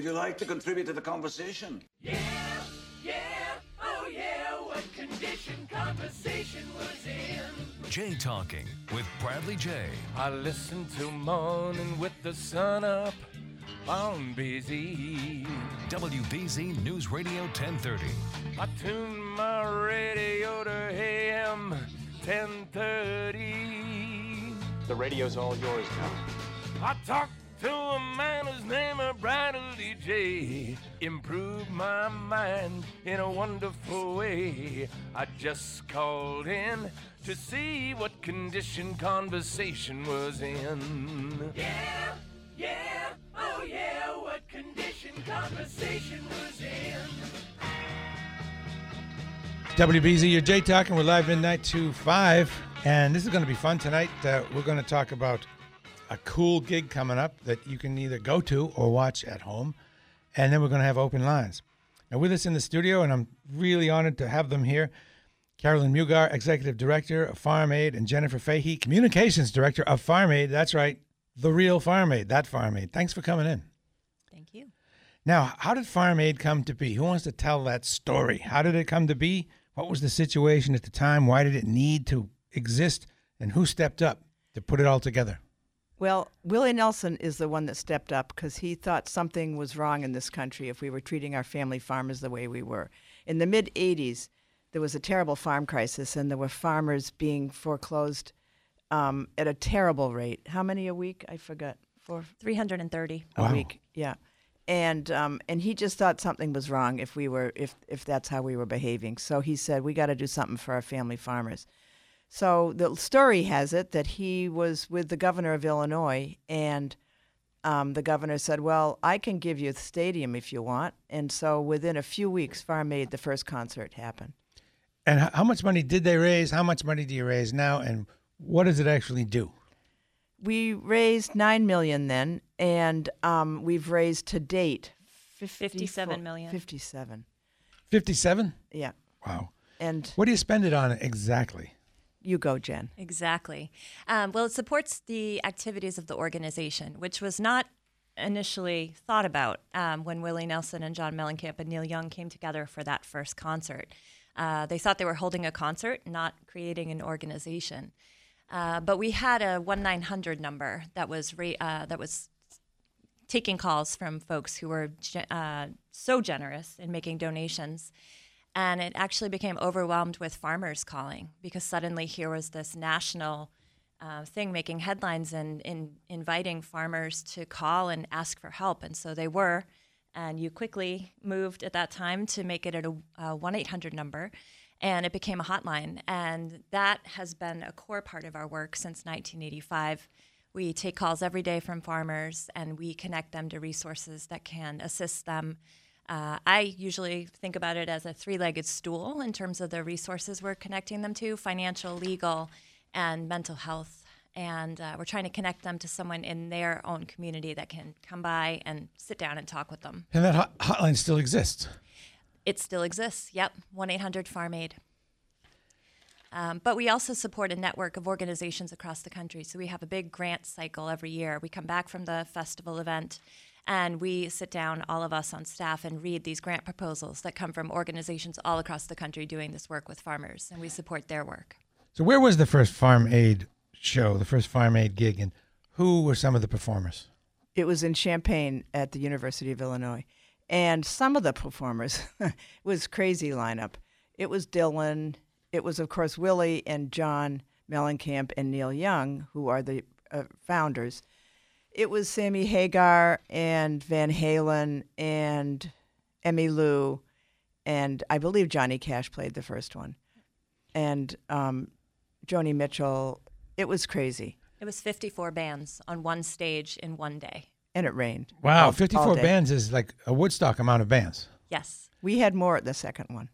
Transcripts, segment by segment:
Would you like to contribute to the conversation? Yeah, yeah, oh yeah, what condition conversation was in. Jay Talking with Bradley Jay. I listen to morning with the sun up. I'm busy. WBZ News Radio 1030. I tune my radio to AM 1030. The radio's all yours now. I talked to a man whose name is Bradley Jay. Improved my mind in a wonderful way. I just called in to see what condition conversation was in. Yeah, yeah, oh yeah, what condition conversation was in. WBZ, your Jay Talking. We're live midnight to 5. And this is going to be fun tonight. Uh, we're going to talk about a cool gig coming up that you can either go to or watch at home. And then we're going to have open lines. Now, with us in the studio, and I'm really honored to have them here Carolyn Mugar, Executive Director of Farm Aid, and Jennifer Fahey, Communications Director of Farm Aid. That's right, the real Farm Aid, that Farm Aid. Thanks for coming in. Thank you. Now, how did Farm Aid come to be? Who wants to tell that story? How did it come to be? What was the situation at the time? Why did it need to exist? And who stepped up to put it all together? Well, Willie Nelson is the one that stepped up because he thought something was wrong in this country if we were treating our family farmers the way we were. In the mid 80s, there was a terrible farm crisis, and there were farmers being foreclosed um, at a terrible rate. How many a week? I forgot. Four, 330 a Wow. week. Yeah, and um, and he just thought something was wrong if we were if if that's how we were behaving. So he said we got to do something for our family farmers. So the story has it that he was with the governor of Illinois, and um, the governor said, "Well, I can give you the stadium if you want." And so within a few weeks, Farm Aid, the first concert, happen. And how much money did they raise? How much money do you raise now? And what does it actually do? We raised nine million then, and um, we've raised to date 57 million. Fifty-seven. 57? Yeah, Wow. and What do you spend it on exactly? You go, Jen. Exactly. Um, well, it supports the activities of the organization, which was not initially thought about um, when Willie Nelson and John Mellencamp and Neil Young came together for that first concert. Uh, they thought they were holding a concert, not creating an organization. Uh, but we had a one nine hundred number that was ra- uh, that was taking calls from folks who were ge- uh, so generous in making donations. And it actually became overwhelmed with farmers calling because suddenly here was this national uh, thing making headlines and in, inviting farmers to call and ask for help. And so they were. And you quickly moved at that time to make it a 1 800 number. And it became a hotline. And that has been a core part of our work since 1985. We take calls every day from farmers and we connect them to resources that can assist them. Uh, I usually think about it as a three legged stool in terms of the resources we're connecting them to financial, legal, and mental health. And uh, we're trying to connect them to someone in their own community that can come by and sit down and talk with them. And that hot- hotline still exists. It still exists. Yep, 1 800 Farm Aid. Um, but we also support a network of organizations across the country. So we have a big grant cycle every year. We come back from the festival event and we sit down, all of us on staff, and read these grant proposals that come from organizations all across the country doing this work with farmers. And we support their work. So, where was the first Farm Aid show, the first Farm Aid gig, and who were some of the performers? It was in Champaign at the University of Illinois. And some of the performers it was crazy lineup. It was Dylan. It was, of course, Willie and John Mellencamp and Neil Young, who are the uh, founders. It was Sammy Hagar and Van Halen and Emmylou, and I believe Johnny Cash played the first one, and um, Joni Mitchell. It was crazy. It was 54 bands on one stage in one day. and it rained. Wow, all- 54 all bands is like a Woodstock amount of bands. Yes. We had more at the second one.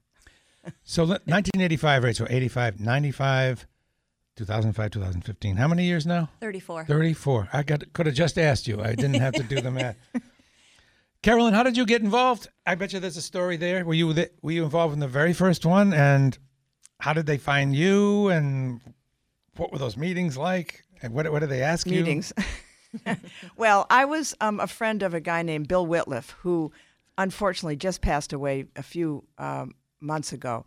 So 1985, right? So 85, 95, 2005, 2015. How many years now? 34. 34. I got could have just asked you. I didn't have to do the math. Carolyn, how did you get involved? I bet you there's a story there. Were you the, were you involved in the very first one? And how did they find you? And what were those meetings like? And what what did they ask you? meetings. well, I was um, a friend of a guy named Bill Wittliff, who unfortunately just passed away a few um, months ago.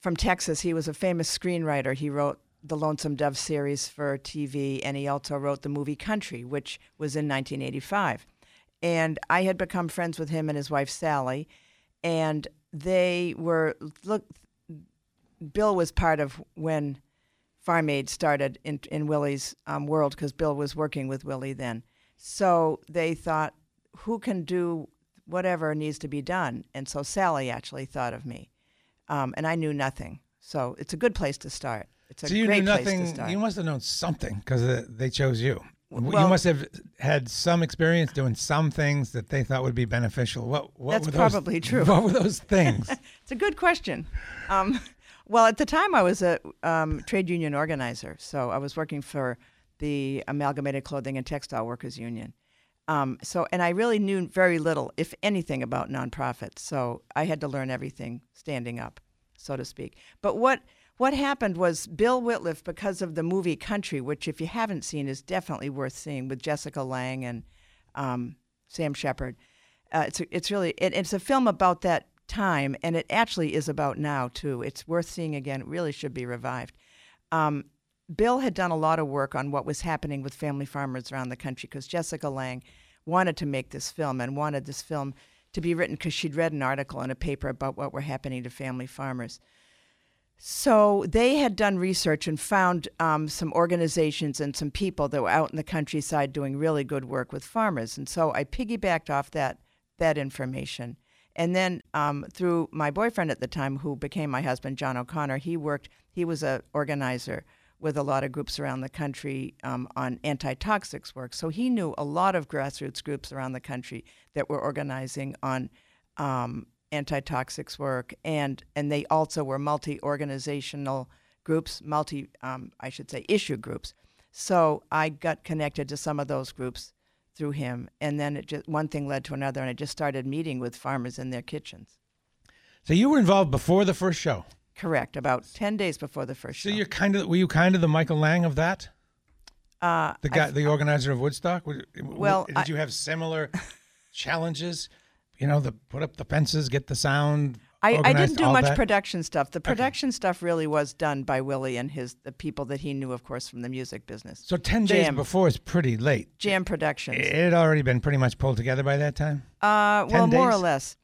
From Texas, he was a famous screenwriter. He wrote the Lonesome Dove series for TV, and he also wrote the movie Country, which was in 1985. And I had become friends with him and his wife Sally, and they were look. Bill was part of when Farm Aid started in, in Willie's um, world because Bill was working with Willie then. So they thought, who can do whatever needs to be done? And so Sally actually thought of me. Um, and I knew nothing. So it's a good place to start. It's a so you great knew place to nothing. start. You must have known something because uh, they chose you. you must have had some experience doing some things that they thought would be beneficial. What, what That's were those, probably true. What were those things? it's a good question. Um, well, at the time, I was a um, trade union organizer, so I was working for the Amalgamated Clothing and Textile Workers Union. Um, so, and I really knew very little, if anything, about nonprofits. So I had to learn everything standing up, so to speak. But what what happened was Bill Wittliff, because of the movie Country, which if you haven't seen is definitely worth seeing, with Jessica Lange and um, Sam Shepard. Uh, it's it's really it, it's a film about that time, and it actually is about now too. It's worth seeing again. It really should be revived. Um, Bill had done a lot of work on what was happening with family farmers around the country because Jessica Lange wanted to make this film and wanted this film to be written because she'd read an article in a paper about what were happening to family farmers. So they had done research and found um, some organizations and some people that were out in the countryside doing really good work with farmers. And so I piggybacked off that that information. And then um, through my boyfriend at the time, who became my husband, John O'Connor, he worked. He was a organizer with a lot of groups around the country um, on anti-toxics work. So he knew a lot of grassroots groups around the country that were organizing on um, anti-toxics work, and and they also were multi-organizational groups, multi, um, I should say, issue groups. So I got connected to some of those groups through him, and then it just one thing led to another, and I just started meeting with farmers in their kitchens. so you were involved before the first show. Correct, about ten days before the first So show. So you're kind of were you kind of the Michael Lang of that? Uh, The guy, I- the organizer of Woodstock. Well, did you have similar challenges? You know, the put up the fences, get the sound. I, I didn't do much that? production stuff. The production stuff really was done by Willie and his the people that he knew, of course, from the music business. So ten days Jam. before is pretty late. Jam Productions. It had already been pretty much pulled together by that time. Uh, 10 well, more or less,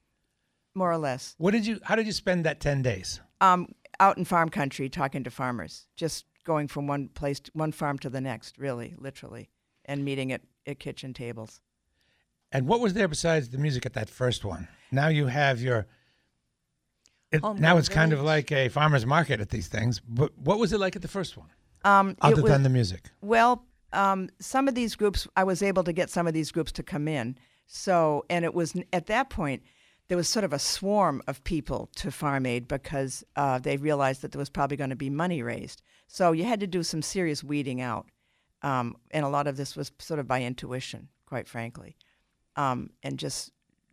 more or less. What did you? How did you spend that ten days? Um, out in farm country, talking to farmers, just going from one place, to, one farm to the next, really, literally, and meeting at, at kitchen tables. And what was there besides the music at that first one? Now you have your. It, now it's kind of like a farmer's market at these things. But what was it like at the first one? Um, Other was- than the music. Well, um, some of these groups, I was able to get some of these groups to come in. So, and it was at that point, there was sort of a swarm of people to Farm Aid because uh, they realized that there was probably going to be money raised. So you had to do some serious weeding out. Um, and a lot of this was sort of by intuition, quite frankly, um, and just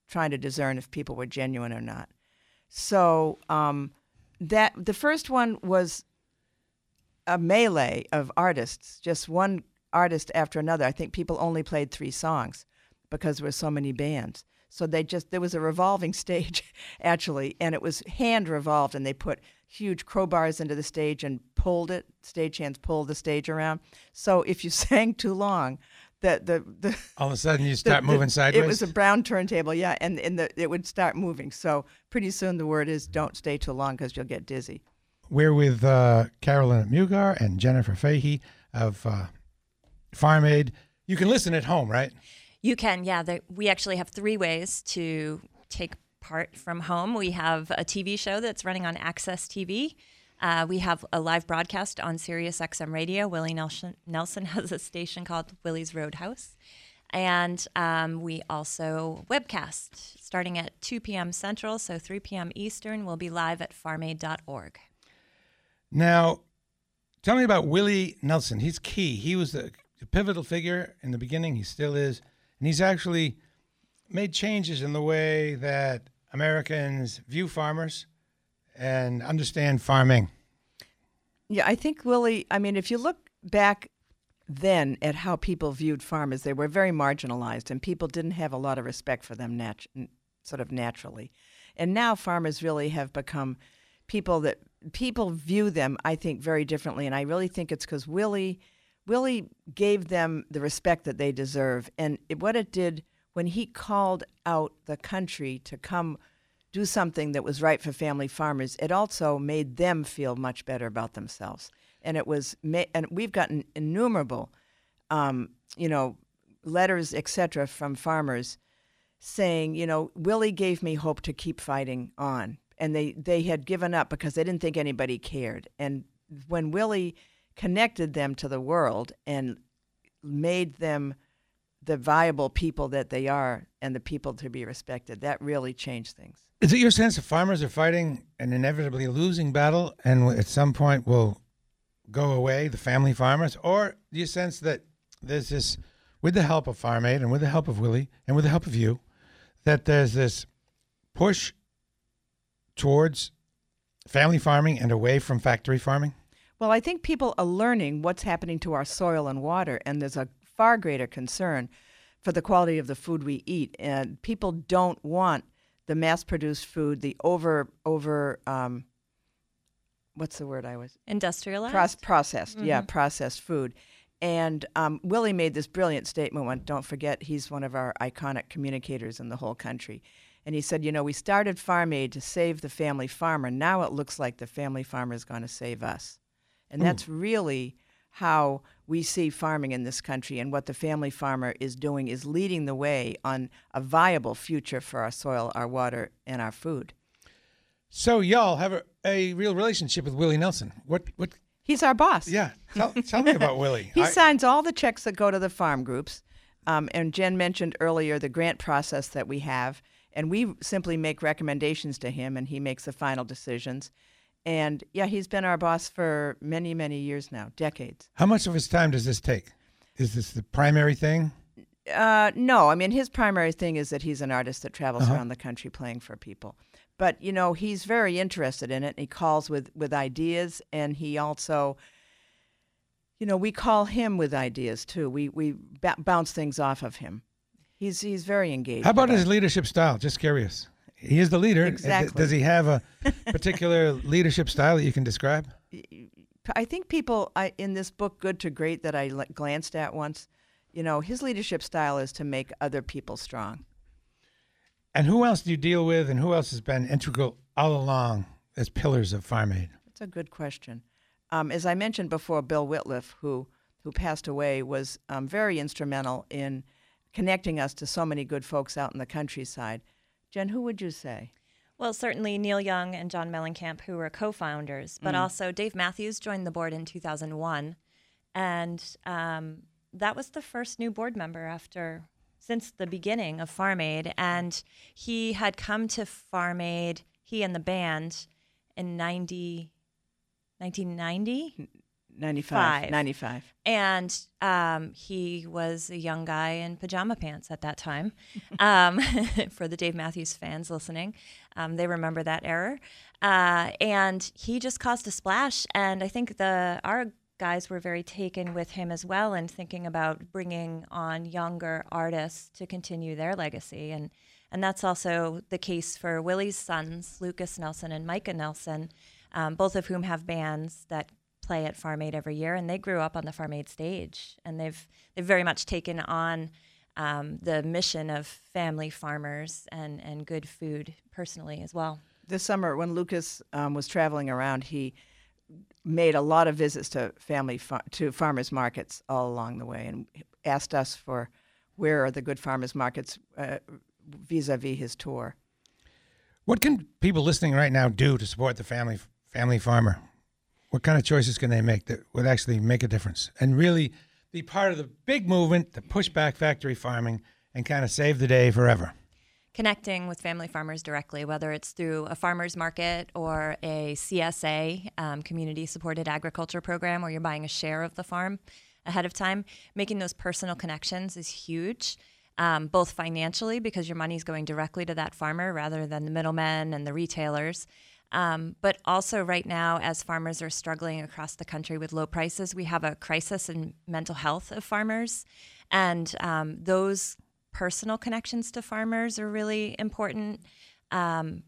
trying to discern if people were genuine or not. So um, that the first one was a melee of artists, just one artist after another. I think people only played three songs because there were so many bands. So they just there was a revolving stage actually, and it was hand revolved, and they put huge crowbars into the stage and pulled it. Stagehands pulled the stage around. So if you sang too long, the the, the All of a sudden you start the- moving sideways. It was a brown turntable, yeah, and and the, it would start moving. So pretty soon the word is don't stay too long because you'll get dizzy. We're with uh, Carolyn Mugar and Jennifer Fahey of uh, Farm Aid. You can listen at home, right? You can, yeah. There, we actually have three ways to take part from home. We have a TV show that's running on Access TV. Uh, we have a live broadcast on Sirius XM Radio. Willie Nelson, Nelson has a station called Willie's Roadhouse. And um, we also webcast starting at 2 p.m. Central, so 3 p.m. Eastern. We'll be live at farmaid.org. Now, tell me about Willie Nelson. He's key. He was the pivotal figure in the beginning. He still is, and he's actually made changes in the way that Americans view farmers and understand farming. Yeah, I think Willie. I mean, if you look back then at how people viewed farmers, they were very marginalized, and people didn't have a lot of respect for them, nat- sort of naturally. And now farmers really have become people that people view them, I think, very differently. And I really think it's because Willie, Willie gave them the respect that they deserve. And it, what it did when he called out the country to come do something that was right for family farmers, it also made them feel much better about themselves. And it was, ma- and we've gotten innumerable, um, you know, letters, etc., from farmers saying, you know, Willie gave me hope to keep fighting on. And they, they had given up because they didn't think anybody cared. And when Willie connected them to the world and made them the viable people that they are and the people to be respected, that really changed things. Is it your sense that farmers are fighting an inevitably losing battle and at some point will go away, the family farmers? Or do you sense that there's this, with the help of Farm Aid and with the help of Willie and with the help of you, that there's this push towards family farming and away from factory farming? Well, I think people are learning what's happening to our soil and water, and there's a far greater concern for the quality of the food we eat. And people don't want the mass-produced food, the over over um, what's the word I was Industrialized? Proce- processed, yeah, Mhm. processed food. And um, Willie made this brilliant statement. One, don't forget, he's one of our iconic communicators in the whole country. And he said, you know, we started Farm Aid to save the family farmer. Now it looks like the family farmer is going to save us. And Ooh. that's really how we see farming in this country. And what the family farmer is doing is leading the way on a viable future for our soil, our water, and our food. So y'all have a, a real relationship with Willie Nelson. What what He's our boss. Yeah. Tell, tell me about Willie. He I- signs all the checks that go to the farm groups. Um, and Jen mentioned earlier the grant process that we have. And we simply make recommendations to him, and he makes the final decisions. And yeah, he's been our boss for many, many years now, decades. How much of his time does this take? Is this the primary thing? Uh, no, I mean his primary thing is that he's an artist that travels Uh-huh. around the country playing for people. But you know he's very interested in it. And he calls with with ideas, and he also, you know, we call him with ideas too. We we ba- bounce things off of him. He's he's very engaged. How about his leadership style? Just curious. He is the leader. Exactly. Does he have a particular leadership style that you can describe? I think people I, in this book, Good to Great, that I l- glanced at once, you know, his leadership style is to make other people strong. And who else do you deal with, and who else has been integral all along as pillars of Farm Aid? That's a good question. Um, as I mentioned before, Bill Wittliff, who who passed away, was um, very instrumental in connecting us to so many good folks out in the countryside. Jen, who would you say? Well, certainly Neil Young and John Mellencamp, who were co founders, but Mm. also Dave Matthews joined the board in 2001. And um, that was the first new board member after since the beginning of Farm Aid. And he had come to Farm Aid, he and the band, in 90, 1990? 95. Five. 95. And um, he was a young guy in pajama pants at that time. Um, for the Dave Matthews fans listening, um, they remember that error. Uh, and he just caused a splash. And I think the our guys were very taken with him as well, and thinking about bringing on younger artists to continue their legacy. And and that's also the case for Willie's sons, Lucas Nelson and Micah Nelson, um, both of whom have bands that play at Farm Aid every year, and they grew up on the Farm Aid stage, and they've they've very much taken on um, the mission of family farmers and and good food personally as well. This summer, when Lucas um, was traveling around, he made a lot of visits to family far- to farmers markets all along the way, and asked us for where are the good farmers markets uh, vis-a-vis his tour. What can people listening right now do to support the family family farmer? What kind of choices can they make that would actually make a difference and really be part of the big movement to push back factory farming and kind of save the day forever. connecting with family farmers directly, whether it's through a farmer's market or a CSA, um, community supported agriculture program, where you're buying a share of the farm ahead of time. Making those personal connections is huge, um, both financially, because your money is going directly to that farmer rather than the middlemen and the retailers. Um, but also, right now, as farmers are struggling across the country with low prices, we have a crisis in mental health of farmers. And um, those personal connections to farmers are really important. Um,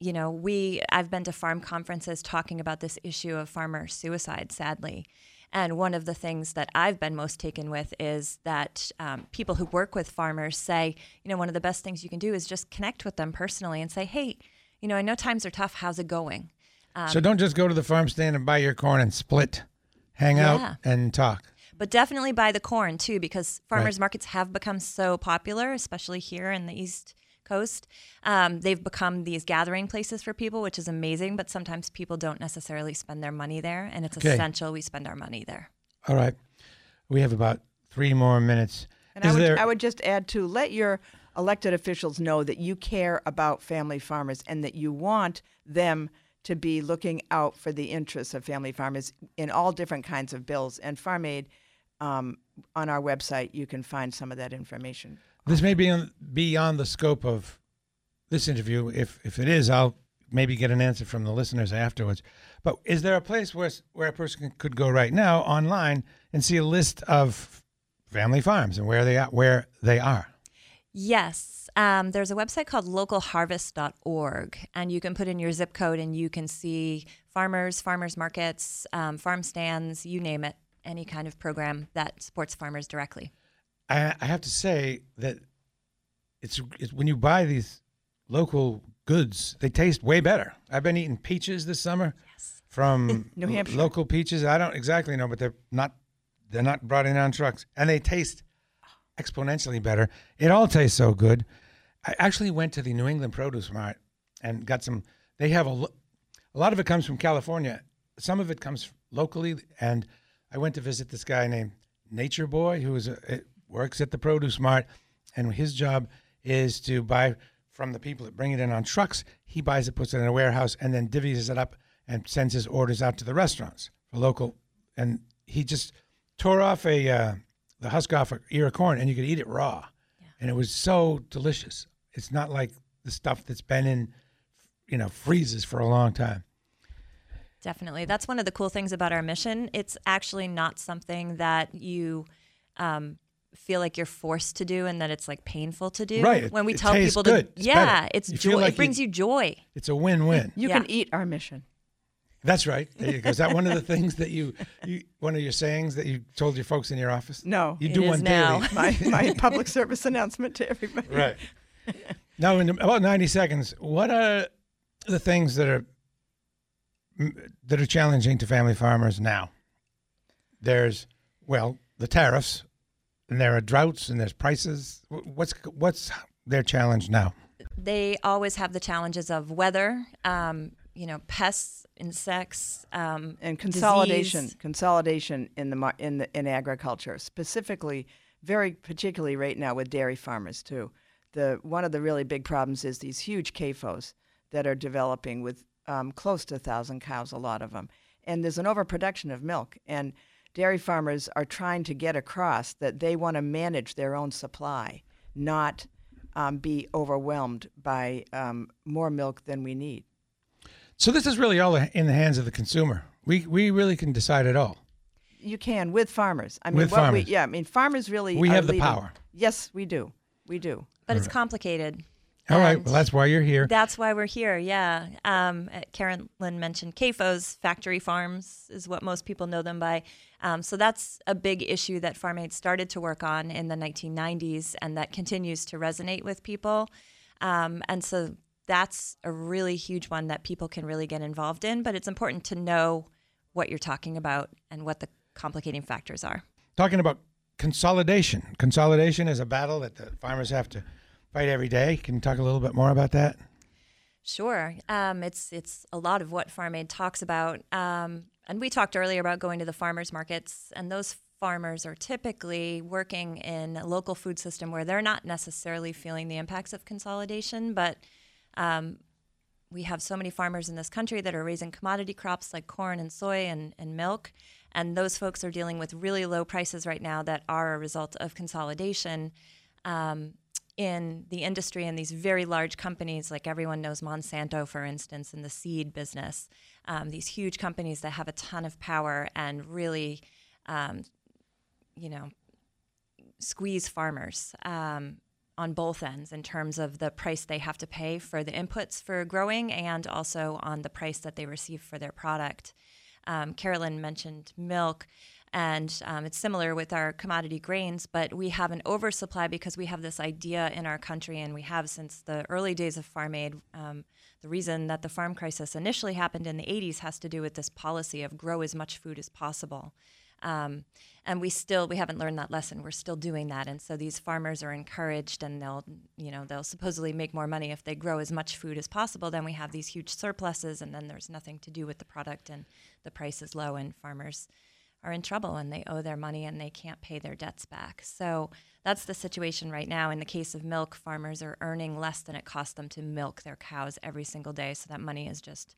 you know, we I've been to farm conferences talking about this issue of farmer suicide, sadly. And one of the things that I've been most taken with is that um, people who work with farmers say, you know, one of the best things you can do is just connect with them personally and say, hey, you know, I know times are tough. How's it going? Um, so don't just go to the farm stand and buy your corn and split, hang Yeah. out and talk. but definitely buy the corn too because farmers Right. markets have become so popular especially here in the east coast um, they've become these gathering places for people which is amazing but sometimes people don't necessarily spend their money there and it's Okay. essential we spend our money there All right. We have about three more minutes. And I Is would, there, I would just add to let your elected officials know that you care about family farmers and that you want them to be looking out for the interests of family farmers in all different kinds of bills. And Farm Aid, um, on our website, you can find some of that information. this may be on, beyond the scope of this interview. If if it is, I'll maybe get an answer from the listeners afterwards. But is there a place where where a person could go right now online and see a list of family farms and where they are, where they are? Yes um, there's a website called localharvest.org and you can put in your zip code and you can see farmers farmers markets um, farm stands you name it any kind of program that supports farmers directly I, I have to say that it's, it's when you buy these local goods, they taste way better. I've been eating peaches this summer from New Hampshire. local peaches. I don't exactly know, but they're not they're not brought in on trucks, and they taste exponentially better. It all tastes so good. I actually went to the New England Produce Mart and got some. They have a a lot of it comes from California. Some of it comes locally, and I went to visit this guy named Nature Boy, who is a, works at the Produce Mart, and his job is to buy from the people that bring it in on trucks. He buys it, puts it in a warehouse, and then divvies it up and sends his orders out to the restaurants for local. And he just tore off a uh, the husk off a ear of corn, and you could eat it raw, and it was so delicious. It's not like the stuff that's been in, you know, freezes for a long time. Definitely. That's one of the cool things about our mission. It's actually not something that you um, feel like you're forced to do and that it's like painful to do. Right. When we it tell tastes people good. to, It's yeah, better. it's You joy. like it brings you- you joy. It's a win-win. You Yeah. can eat our mission. That's right. There you go. Is that one of the things that you, you one of your sayings that you told your folks in your office? No. you It do is one now. daily. my, my public service announcement to everybody. Right. now, in about ninety seconds, what are the things that are that are challenging to family farmers now? There's well the tariffs, and there are droughts, and there's prices. What's what's their challenge now? They always have the challenges of weather, um, you know, pests, insects, um, and consolidation disease. consolidation in the mar- in the in agriculture specifically very particularly right now with dairy farmers too. The one of the really big problems is these huge CAFOs that are developing with um, close to a thousand cows a lot of them. And there's an overproduction of milk and dairy farmers are trying to get across that they want to manage their own supply not um, be overwhelmed by um, more milk than we need So this is really all in the hands of the consumer. We we really can decide it all. You can with farmers. I mean, With what farmers. We, yeah, I mean, farmers really. We are have the leading- power. Yes, we do. We do. But it's complicated. All right. And Well, that's why you're here. That's why we're here. Yeah. Um, uh, Karen Lynn mentioned CAFOs, factory farms is what most people know them by. Um, so that's a big issue that Farm Aid started to work on in the 1990s and that continues to resonate with people. Um, and so that's a really huge one that people can really get involved in. But it's important to know what you're talking about and what the complicating factors are. talking about consolidation. Consolidation is a battle that the farmers have to fight every day. Can you talk a little bit more about that? Sure. Um, it's it's a lot of what Farm Aid talks about. Um, and we talked earlier about going to the farmers markets, and those farmers are typically working in a local food system where they're not necessarily feeling the impacts of consolidation, but um, we have so many farmers in this country that are raising commodity crops like corn and soy and, and milk. And those folks are dealing with really low prices right now that are a result of consolidation um, in the industry and these very large companies, like everyone knows Monsanto, for instance, in the seed business. Um, these huge companies that have a ton of power and really, um, you know, squeeze farmers um, on both ends in terms of the price they have to pay for the inputs for growing and also on the price that they receive for their product. Um, Carolyn mentioned milk, and um, it's similar with our commodity grains, but we have an oversupply because we have this idea in our country, and we have since the early days of Farm Aid. Um, the reason that the farm crisis initially happened in the 80s has to do with this policy of grow as much food as possible. Um, and we still we haven't learned that lesson. We're still doing that, and so these farmers are encouraged, and they'll you know they'll supposedly make more money if they grow as much food as possible. Then we have these huge surpluses, and then there's nothing to do with the product, and the price is low, and farmers are in trouble, and they owe their money, and they can't pay their debts back. So that's the situation right now. In the case of milk, farmers are earning less than it costs them to milk their cows every single day, so that money is just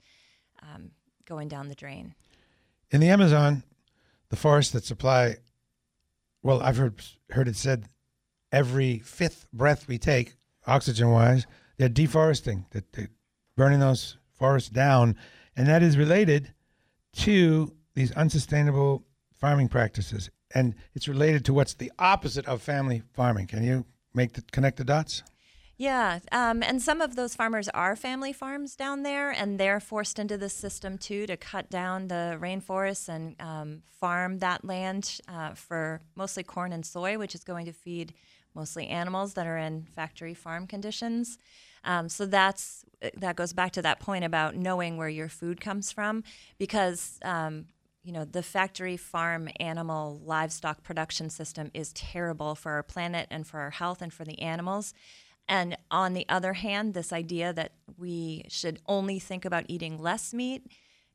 um, going down the drain. In the Amazon, the forests that supply, well, I've heard heard it said every fifth breath we take, oxygen wise, they're deforesting, that they're burning those forests down, and that is related to these unsustainable farming practices, and it's related to what's the opposite of family farming. Can you make the connect the dots? Yeah, um, and some of those farmers are family farms down there, and they're forced into the system too to cut down the rainforests and um, farm that land uh, for mostly corn and soy, which is going to feed mostly animals that are in factory farm conditions. Um, so that's that goes back to that point about knowing where your food comes from, because um, you know the factory farm animal livestock production system is terrible for our planet and for our health and for the animals. And on the other hand, this idea that we should only think about eating less meat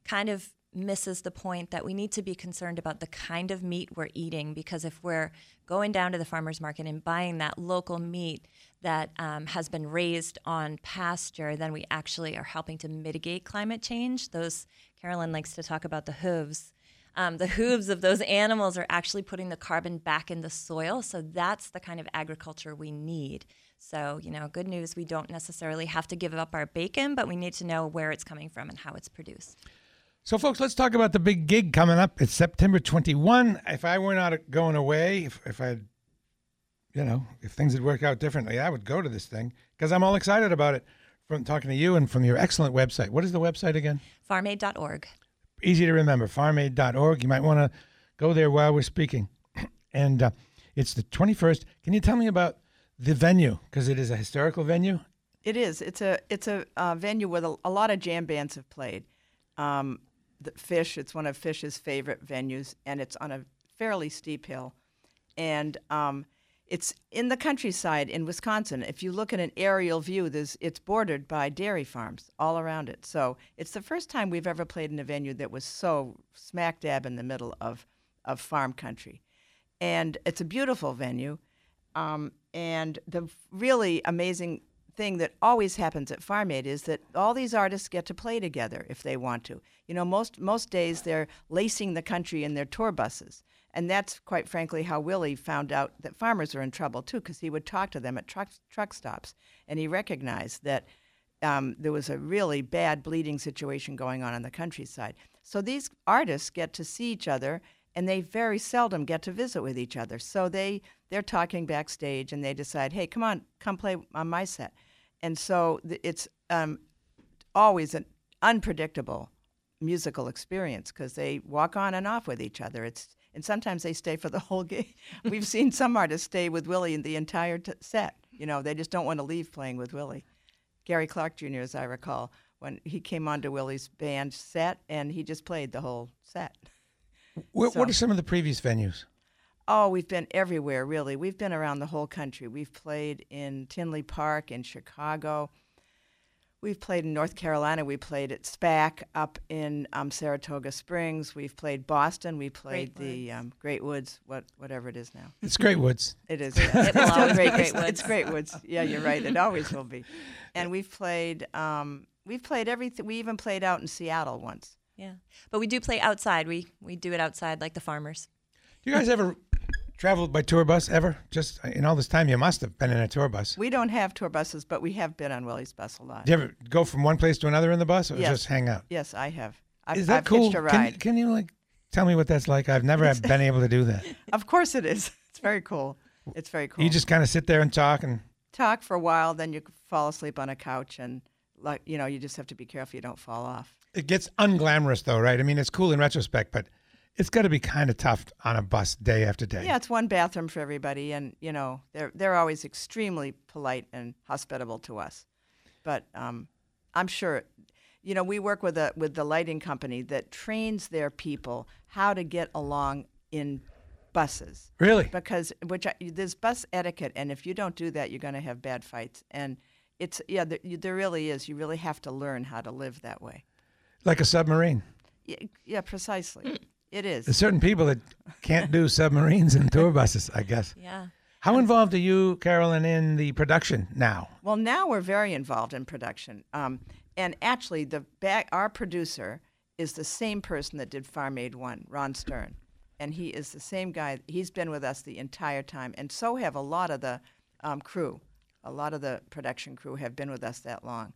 kind of misses the point that we need to be concerned about the kind of meat we're eating because if we're going down to the farmer's market and buying that local meat that um, has been raised on pasture, then we actually are helping to mitigate climate change. Those, Carolyn likes to talk about the hooves. Um, the hooves of those animals are actually putting the carbon back in the soil. So that's the kind of agriculture we need. So, you know, good news, we don't necessarily have to give up our bacon, but we need to know where it's coming from and how it's produced. So, folks, let's talk about the big gig coming up. It's September 21. If I were not going away, if, if I you know, if things had worked out differently, I would go to this thing because I'm all excited about it from talking to you and from your excellent website. What is the website again? Farmaid.org. Easy to remember, farmaid.org. You might want to go there while we're speaking. And uh, it's the 21st. Can you tell me about the venue because it is a historical venue. It is. It's a it's a uh, venue where a, a, lot of jam bands have played. Um, the Phish. It's one of Phish's favorite venues, and it's on a fairly steep hill, and um, it's in the countryside in Wisconsin. If you look at an aerial view, there's it's bordered by dairy farms all around it. So it's the first time we've ever played in a venue that was so smack dab in the middle of of farm country, and it's a beautiful venue. Um, and the really amazing thing that always happens at Farm Aid is that all these artists get to play together if they want to. You know, most most days they're lacing the country in their tour buses. And that's quite frankly how Willie found out that farmers are in trouble too, because he would talk to them at truck truck stops, and he recognized that um, there was a really bad bleeding situation going on in the countryside. So these artists get to see each other and they very seldom get to visit with each other. So they they're talking backstage, and they decide, hey, come on, come play on my set. And so it's um, always an unpredictable musical experience because they walk on and off with each other. It's and sometimes they stay for the whole game. We've seen some artists stay with Willie the entire t- set. You know, they just don't want to leave playing with Willie. Gary Clark Jr., as I recall, when he came onto Willie's band set, and he just played the whole set. What, so, what are some of the previous venues? Oh, we've been everywhere, really. We've been around the whole country. We've played in Tinley Park in Chicago. We've played in North Carolina. We played at SPAC up in um, Saratoga Springs. We've played Boston. We played Great the um, Great Woods, what whatever it is now. It's Great Woods. It is. yeah. It It's still great. Great Woods. it's Great Woods. Yeah, you're right. It always will be. And we've played. Um, we've played everything. We even played out in Seattle once. Yeah, but we do play outside. We we do it outside like the farmers. You guys ever traveled by tour bus ever? Just uh, in all this time, you must have been in a tour bus. We don't have tour buses, but we have been on Willie's bus a lot. Do you ever go from one place to another in the bus, or Yes. just hang out? Yes, I have. I've, Is that I've cool? hitched a Can, ride. can you like tell me what that's like? I've never been able to do that. Of course it is. It's very cool. It's very cool. You just kind of sit there and talk, and talk for a while, then you fall asleep on a couch, and like you know, you just have to be careful you don't fall off. It gets unglamorous, though, right? I mean, it's cool in retrospect, but it's got to be kind of tough on a bus day after day. Yeah, it's one bathroom for everybody, and you know they're they're always extremely polite and hospitable to us. But um, I'm sure, you know, we work with a with the lighting company that trains their people how to get along in buses. Really? Because which I, there's bus etiquette, and if you don't do that, you're going to have bad fights. And it's yeah, there, there really is. You really have to learn how to live that way. Like a submarine. Yeah, yeah precisely. It is. There's certain people that can't do submarines and tour buses, I guess. Yeah. How involved are you, Carolyn, in the production now? Well, now we're very involved in production. Um, and actually, the back, our producer is the same person that did Farm Aid 1, Ron Stern. And he is the same guy. He's been with us the entire time. And so have a lot of the um, crew. A lot of the production crew have been with us that long.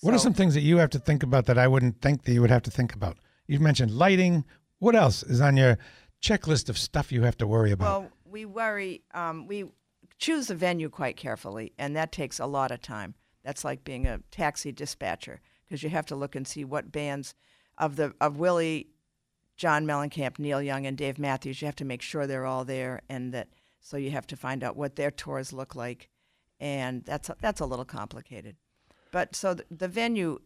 What are some things that you have to think about that I wouldn't think that you would have to think about? You've mentioned lighting. What else is on your checklist of stuff you have to worry about? Well, we worry. Um, we choose a venue quite carefully, and that takes a lot of time. That's like being a taxi dispatcher because you have to look and see what bands of the of Willie, John Mellencamp, Neil Young, and Dave Matthews. You have to make sure they're all there, and that so you have to find out what their tours look like, and that's a, that's a little complicated. But so the, the venue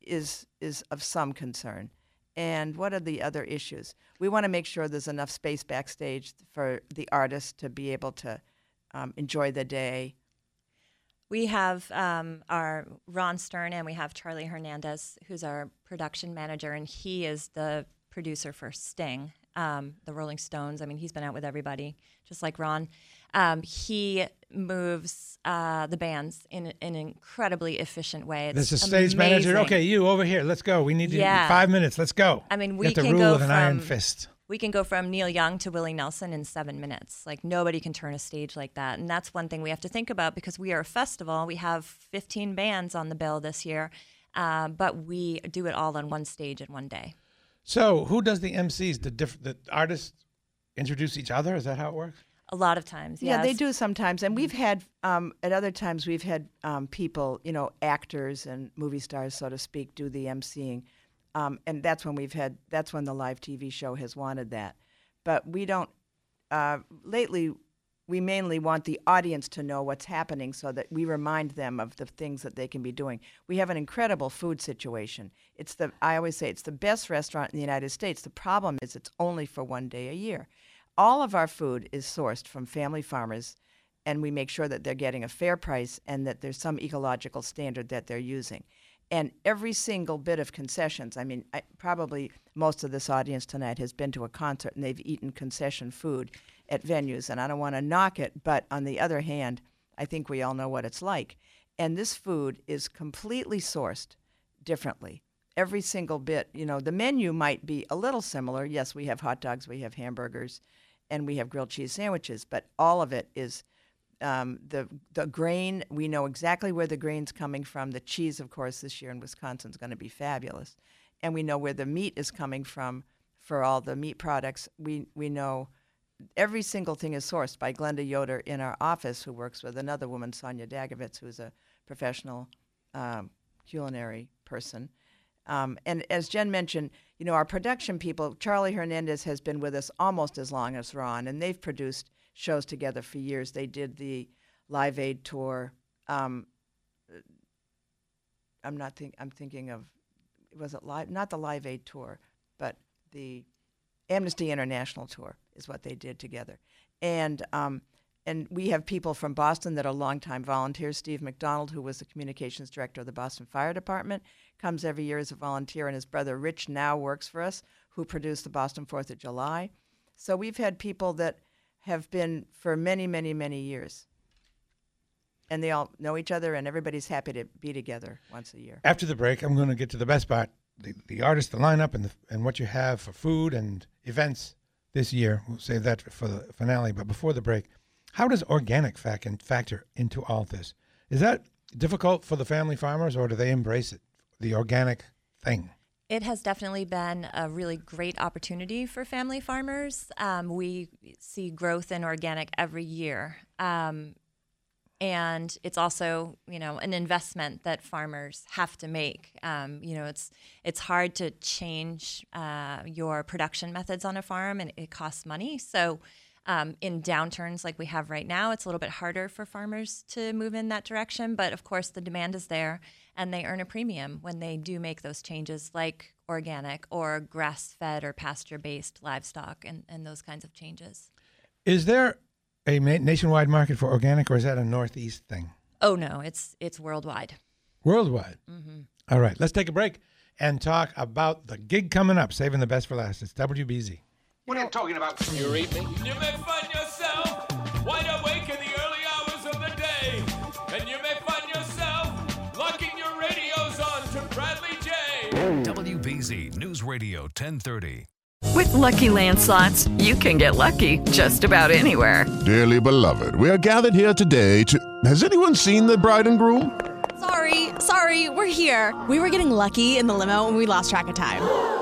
is is of some concern. And what are the other issues? We want to make sure there's enough space backstage for the artists to be able to um, enjoy the day. We have um, our Ron Stern and we have Charlie Hernandez, who's our production manager, and he is the producer for Sting, um, the Rolling Stones. I mean, he's been out with everybody, just like Ron. Um, he moves uh, the bands in an incredibly efficient way. It's There's a stage manager. Okay, you over here. Let's go. We need to, Yeah. five minutes. Let's go. I mean, we have to can rule go with an iron from- fist. We can go from Neil Young to Willie Nelson in seven minutes. Like nobody can turn a stage like that, and that's one thing we have to think about because we are a festival. We have 15 bands on the bill this year, uh, but we do it all on one stage in one day. So, who does the MCs? The diff- the artists introduce each other. Is that how it works? A lot of times, Yeah, they do sometimes. And we've had, um, at other times, we've had um, people, you know, actors and movie stars, so to speak, do the emceeing. Um, and that's when we've had, that's when the live TV show has wanted that. But we don't, uh, lately, we mainly want the audience to know what's happening so that we remind them of the things that they can be doing. We have an incredible food situation. It's the, I always say, it's the best restaurant in the United States. The problem is it's only for one day a year. All of our food is sourced from family farmers, and we make sure that they're getting a fair price and that there's some ecological standard that they're using. And every single bit of concessions, I mean, I, probably most of this audience tonight has been to a concert and they've eaten concession food at venues, and I don't want to knock it, but on the other hand, I think we all know what it's like. And this food is completely sourced differently. Every single bit, you know, the menu might be a little similar. Yes, we have hot dogs, we have hamburgers, and we have grilled cheese sandwiches, but all of it is um, the the grain. We know exactly where the grain's coming from. The cheese, of course, this year in Wisconsin is going to be fabulous, and we know where the meat is coming from for all the meat products. We we know every single thing is sourced by Glenda Yoder in our office, who works with another woman, Sonia Dagovitz, who's a professional um, culinary person. Um, and as Jen mentioned, you know, our production people, Charlie Hernandez has been with us almost as long as Ron, and they've produced shows together for years. They did the Live Aid tour. Um, I'm not think I'm thinking of was it live not the Live Aid tour, but the Amnesty International tour is what they did together. And um, and we have people from Boston that are longtime volunteers. Steve McDonald, who was the communications director of the Boston Fire Department, comes every year as a volunteer, and his brother Rich now works for us, who produced the Boston Fourth of July. So we've had people that have been for many, many, many years. And they all know each other, and everybody's happy to be together once a year. After the break, I'm going to get to the best part the, the artist, the lineup, and, the, and what you have for food and events this year. We'll save that for the finale. But before the break, how does organic fac- factor into all this? Is that difficult for the family farmers, or do they embrace it, the organic thing? It has definitely been a really great opportunity for family farmers. Um, we see growth in organic every year. Um, and it's also, you know, an investment that farmers have to make. Um, you know, it's it's hard to change uh, your production methods on a farm, and it costs money. So, um, in downturns like we have right now, it's a little bit harder for farmers to move in that direction. But of course, the demand is there, and they earn a premium when they do make those changes, like organic or grass-fed or pasture-based livestock, and, and those kinds of changes. Is there a ma- nationwide market for organic, or is that a Northeast thing? Oh no, it's it's worldwide. Worldwide. Mm-hmm. All right, let's take a break and talk about the gig coming up. Saving the best for last. It's WBZ. What are you talking about? You read me? You may find yourself wide awake in the early hours of the day. And you may find yourself locking your radios on to Bradley Jay. WBZ News Radio 1030. With Lucky Land slots, you can get lucky just about anywhere. Dearly beloved, we are gathered here today to. Has anyone seen the bride and groom? Sorry, sorry, we're here. We were getting lucky in the limo and we lost track of time.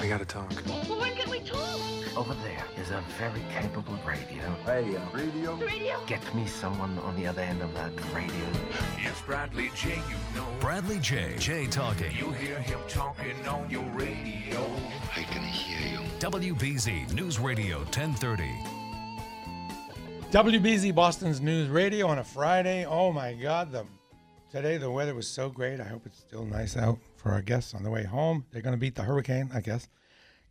We gotta talk. Well, when can we talk? Over there is a very capable radio. Radio. Radio. Radio. Get me someone on the other end of that radio. It's Bradley Jay. You know. Bradley Jay. Jay. talking. You hear him talking on your radio. I can hear you. WBZ News Radio 1030. WBZ Boston's News Radio on a Friday. Oh my God, the today the weather was so great. I hope it's still nice out for our guests on the way home. They're going to beat the hurricane, I guess.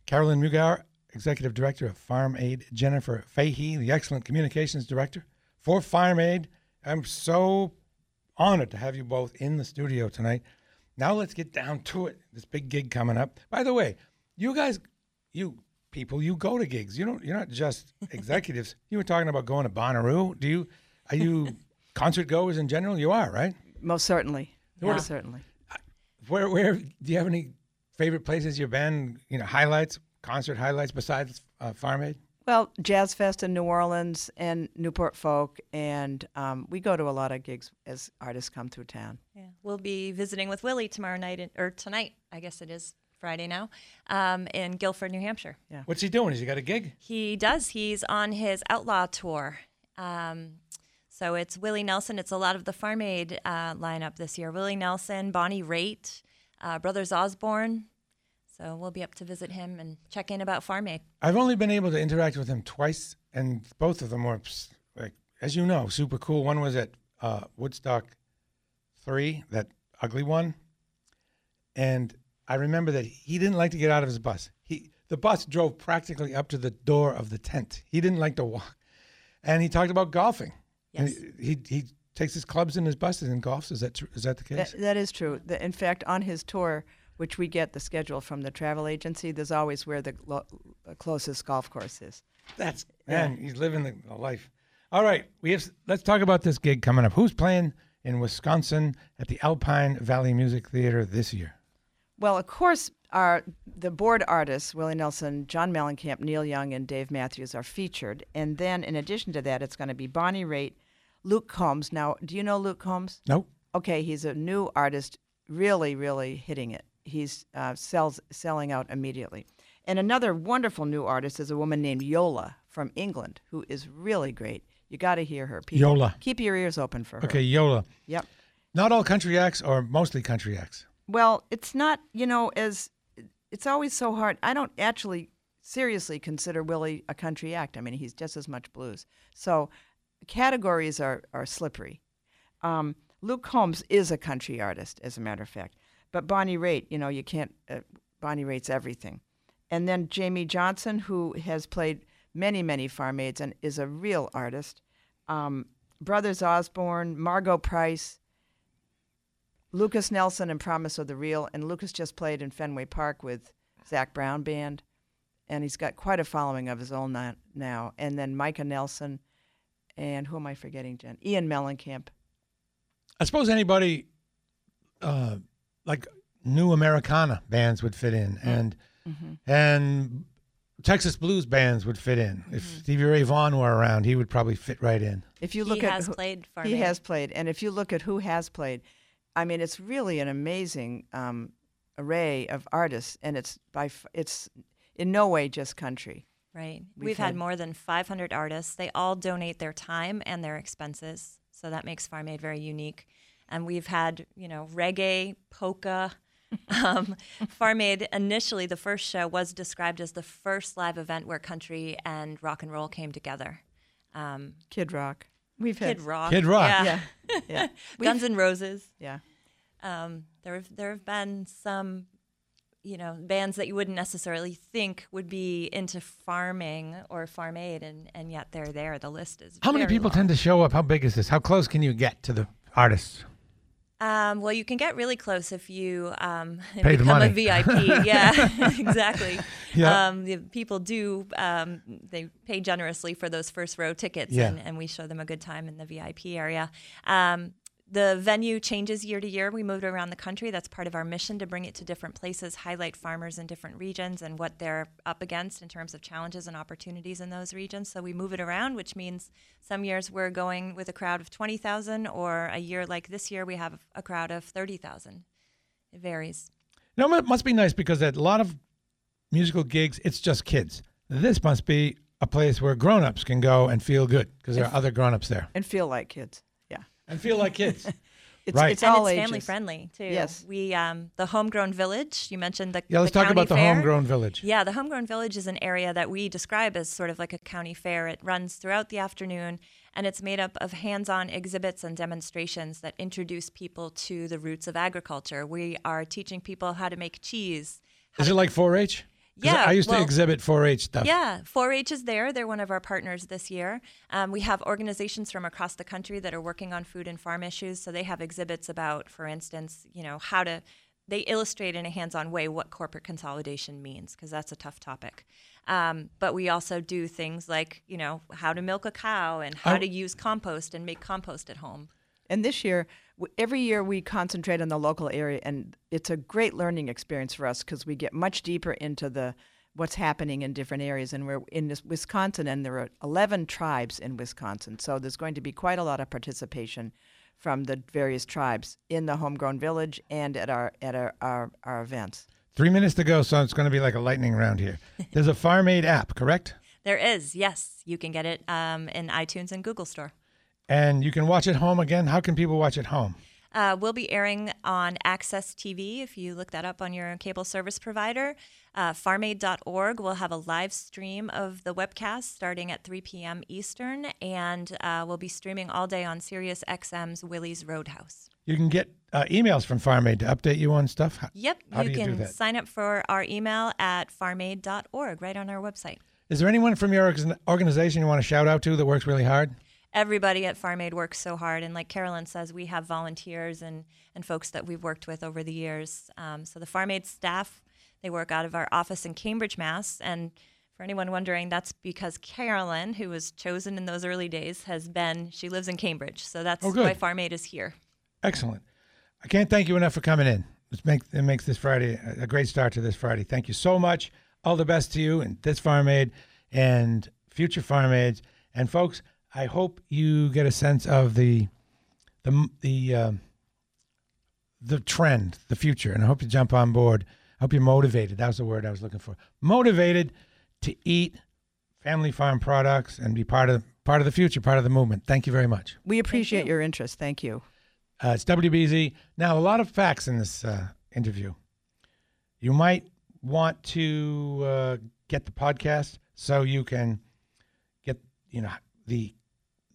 Carolyn Mugar, Executive Director of Farm Aid. Jennifer Fahey, the excellent Communications Director for Farm Aid. I'm so honored to have you both in the studio tonight. Now let's get down to it. This big gig coming up. By the way, you guys, you people, you go to gigs. You don't. You're not just executives. you were talking about going to Bonnaroo. Do you? Are you concert goers in general? You are, right? Most certainly. Most certainly. Where where do you have any favorite places you've been? You know, highlights, concert highlights besides uh, Farm Aid. Well, Jazz Fest in New Orleans and Newport Folk, and um, we go to a lot of gigs as artists come through town. Yeah, we'll be visiting with Willie tomorrow night, in, or tonight, I guess it is Friday now, um, in Gilford, New Hampshire. Yeah. What's he doing? Has he got a gig? He does. He's on his outlaw tour. Um, so it's Willie Nelson. It's a lot of the Farm Aid uh, lineup this year. Willie Nelson, Bonnie Raitt, uh, Brothers Osborne. So we'll be up to visit him and check in about Farm Aid. I've only been able to interact with him twice, and both of them were like, as you know, super cool. One was at uh, Woodstock three, that ugly one, and I remember that he didn't like to get out of his bus. He the bus drove practically up to the door of the tent. He didn't like to walk, and he talked about golfing. And Yes. he, he he takes his clubs and his buses and golfs. Is that tr- is that the case? That, that is true. The, in fact, on his tour, which we get the schedule from the travel agency, there's always where the lo- closest golf course is. That's man, he's living the, the life. All right, we have. Let's talk about this gig coming up. Who's playing in Wisconsin at the Alpine Valley Music Theater this year? Well, of course, our the board artists Willie Nelson, John Mellencamp, Neil Young, and Dave Matthews are featured. And then, in addition to that, it's going to be Bonnie Raitt, Luke Combs. Now, do you know Luke Combs? Nope. Okay, he's a new artist, really, really hitting it. He's uh, sells selling out immediately. And another wonderful new artist is a woman named Yola from England, who is really great. You got to hear her. People, Yola. Keep your ears open for her. Okay, Yola. Yep. Not all country acts, or mostly country acts. Well, it's not, you know, as it's always so hard. I don't actually seriously consider Willie a country act. I mean, he's just as much blues. So categories are, are slippery. Um, Luke Combs is a country artist, as a matter of fact. But Bonnie Raitt, you know, you can't, uh, Bonnie Raitt's everything. And then Jamey Johnson, who has played many, many Farm Aids and is a real artist. Um, Brothers Osborne, Margo Price, Lukas Nelson and Promise of the Real. And Lukas just played in Fenway Park with Zac Brown Band. And he's got quite a following of his own now. And then Micah Nelson. And who am I forgetting, Jen? Ian Mellencamp. I suppose anybody uh, like new Americana bands would fit in, and Mhm. and Texas blues bands would fit in. If Stevie Ray Vaughan were around, he would probably fit right in. If you He look at has who- played Farm he Aid. has played, and if you look at who has played, I mean, it's really an amazing um, array of artists, and it's by f- it's in no way just country. Right. We've We've, had, had- more than 500 artists. They all donate their time and their expenses. So that makes Farm Aid very unique. And we've had, you know, reggae, polka. um, Farm Aid initially, the first show was described as the first live event where country and rock and roll came together. Um, Kid Rock. We've had Kid Rock. Kid Rock. Yeah. Yeah, yeah. Guns We've- N' Roses. Yeah. Um, there have there have been some, you know, bands that you wouldn't necessarily think would be into farming or farm aid, and, and yet they're there. The list is How many people long. tend to show up? How big is this? How close can you get to the artists? Um, well, you can get really close if you um, Pay the become money. a VIP. yeah, exactly. Yeah. Um, the people do um, they pay generously for those first row tickets, Yeah. and, and we show them a good time in the VIP area. The venue changes year to year. We move it around the country. That's part of our mission to bring it to different places, highlight farmers in different regions and what they're up against in terms of challenges and opportunities in those regions. So we move it around, which means some years we're going with a crowd of 20,000, or a year like this year, we have a crowd of 30,000. It varies. You know, it must be nice because at a lot of musical gigs, it's just kids. This must be a place where grown-ups can go and feel good because there are other grown-ups there and feel like kids. Yeah. and feel like kids. It's, Right. it's and all it's ages. family friendly too. Yes. we um, the homegrown village. You mentioned the Yeah, let's the talk county about the fair. homegrown village. Yeah, the homegrown village is an area that we describe as sort of like a county fair. It runs throughout the afternoon, and it's made up of hands-on exhibits and demonstrations that introduce people to the roots of agriculture. We are teaching people how to make cheese. Is it like 4-H? Yeah, I used to exhibit 4-H stuff. Yeah, 4-H is there. They're one of our partners this year. Um, we have organizations from across the country that are working on food and farm issues. So they have exhibits about, for instance, you know, how to. They illustrate in a hands-on way what corporate consolidation means because that's a tough topic. Um, but we also do things like, you know, how to milk a cow and how I- to use compost and make compost at home. And this year, every year we concentrate on the local area, and it's a great learning experience for us because we get much deeper into the what's happening in different areas. And we're in this Wisconsin, and there are 11 tribes in Wisconsin, so there's going to be quite a lot of participation from the various tribes in the homegrown village and at our at our our, our events. Three minutes to go, so it's going to be like a lightning round here. There's a Farm Aid app, correct? There is, yes, you can get it um, in iTunes and Google Store. And you can watch it home again. How can people watch it home? Uh, we'll be airing on AXS TV if you look that up on your cable service provider. Uh, farmaid.org will have a live stream of the webcast starting at 3 p.m. Eastern, and uh, we'll be streaming all day on Sirius XM's Willie's Roadhouse. You can get uh, emails from Farm Aid to update you on stuff. How, Yep, how you you can sign up for our email at farmaid.org right on our website. Is there anyone from your organization you want to shout out to that works really hard? Everybody at Farm Aid works so hard. And like Carolyn says, we have volunteers and, and folks that we've worked with over the years. Um, so the Farm Aid staff, they work out of our office in Cambridge, Mass. And for anyone wondering, that's because Carolyn, who was chosen in those early days, has been, she lives in Cambridge. So that's Oh, why Farm Aid is here. Excellent. I can't thank you enough for coming in. It makes, it makes this Friday a a great start to this Friday. Thank you so much. All the best to you and this Farm Aid and future Farm Aids. And folks, I hope you get a sense of the the the um, the trend, the future, and I hope you jump on board. I hope you're motivated. That was the word I was looking for. Motivated to eat family farm products and be part of part of the future, part of the movement. Thank you very much. We appreciate your interest. Thank you. Uh, it's WBZ. Now, a lot of facts in this uh, interview. You might want to uh, get the podcast so you can get you know the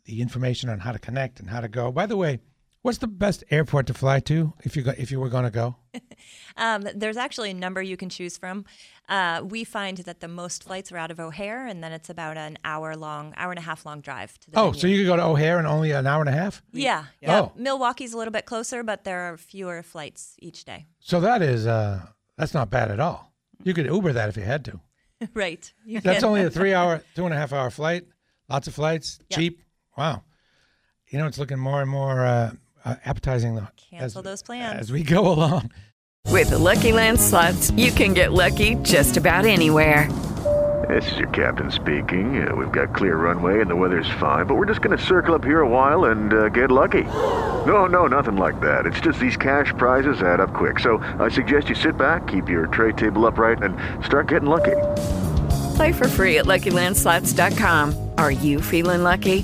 the information on how to connect and how to go. By the way, what's the best airport to fly to if you go, if you were going to go? Um, there's actually a number you can choose from. Uh, we find that the most flights are out of O'Hare, and then it's about an hour long, hour and a half long drive to the Oh, venue. so you could go to O'Hare in only an hour and a half? Yeah, yeah. Oh. Milwaukee's a little bit closer, but there are fewer flights each day. So that is uh, that's not bad at all. You could Uber that if you had to. right. You That's can. only a three hour, two and a half hour flight. Lots of flights, Yep. cheap. Wow. You know, it's looking more and more uh, uh, appetizing though, as, Cancel those plans. as we go along. With the Lucky Land slots, you can get lucky just about anywhere. This is your captain speaking. Uh, we've got clear runway and the weather's fine, but we're just going to circle up here a while and uh, get lucky. No, no, nothing like that. It's just these cash prizes add up quick. So I suggest you sit back, keep your tray table upright, and start getting lucky. Play for free at LuckyLandSlots.com. Are you feeling lucky?